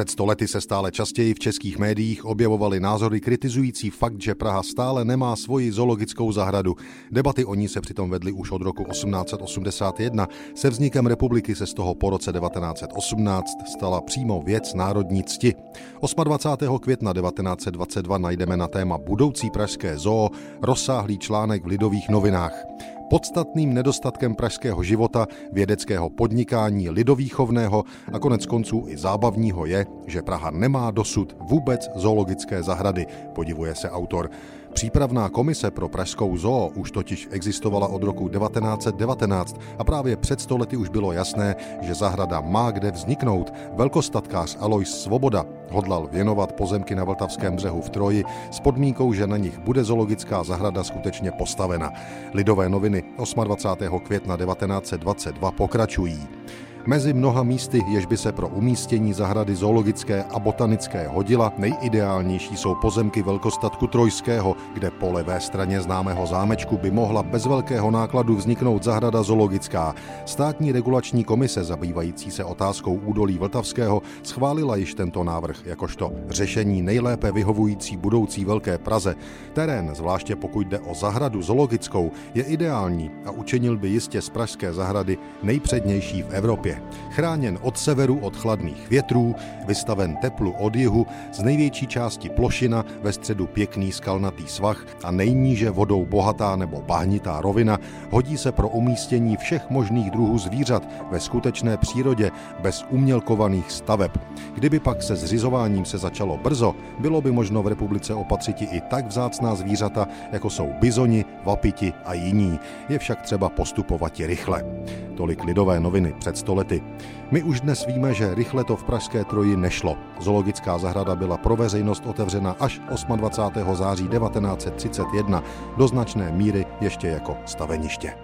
Před stolety se stále častěji v českých médiích objevovaly názory kritizující fakt, že Praha stále nemá svoji zoologickou zahradu. Debaty o ní se přitom vedly už od roku 1881. Se vznikem republiky se z toho po roce 1918 stala přímo věc národní cti. 28. května 1922 najdeme na téma budoucí pražské zoo rozsáhlý článek v Lidových novinách. Podstatným nedostatkem pražského života, vědeckého podnikání, lidovýchovného a konec konců i zábavního je, že Praha nemá dosud vůbec zoologické zahrady, podivuje se autor. Přípravná komise pro Pražskou zoo už totiž existovala od roku 1919 a právě před stolety už bylo jasné, že zahrada má kde vzniknout. Velkostatkář Alois Svoboda hodlal věnovat pozemky na Vltavském břehu v Troji s podmínkou, že na nich bude zoologická zahrada skutečně postavena. Lidové noviny 28. května 1922 pokračují. Mezi mnoha místy, jež by se pro umístění zahrady zoologické a botanické hodila, nejideálnější jsou pozemky velkostatku Trojského, kde po levé straně známého zámečku by mohla bez velkého nákladu vzniknout zahrada zoologická. Státní regulační komise zabývající se otázkou údolí Vltavského schválila již tento návrh jakožto řešení nejlépe vyhovující budoucí Velké Praze. Terén, zvláště pokud jde o zahradu zoologickou, je ideální a učinil by jistě z pražské zahrady nejpřednější v Evropě. Evropě. Chráněn od severu od chladných větrů, vystaven teplu od jihu, z největší části plošina, ve středu pěkný skalnatý svah a nejníže vodou bohatá nebo bahnitá rovina, hodí se pro umístění všech možných druhů zvířat ve skutečné přírodě bez umělkovaných staveb. Kdyby pak se zřizováním se začalo brzo, bylo by možno v republice opatřiti i tak vzácná zvířata, jako jsou bizoni, vapiti a jiní. Je však třeba postupovat rychle. Tolik lidové noviny před stolety. My už dnes víme, že rychle to v Pražské troji nešlo. Zoologická zahrada byla pro veřejnost otevřena až 28. září 1931, do značné míry ještě jako staveniště.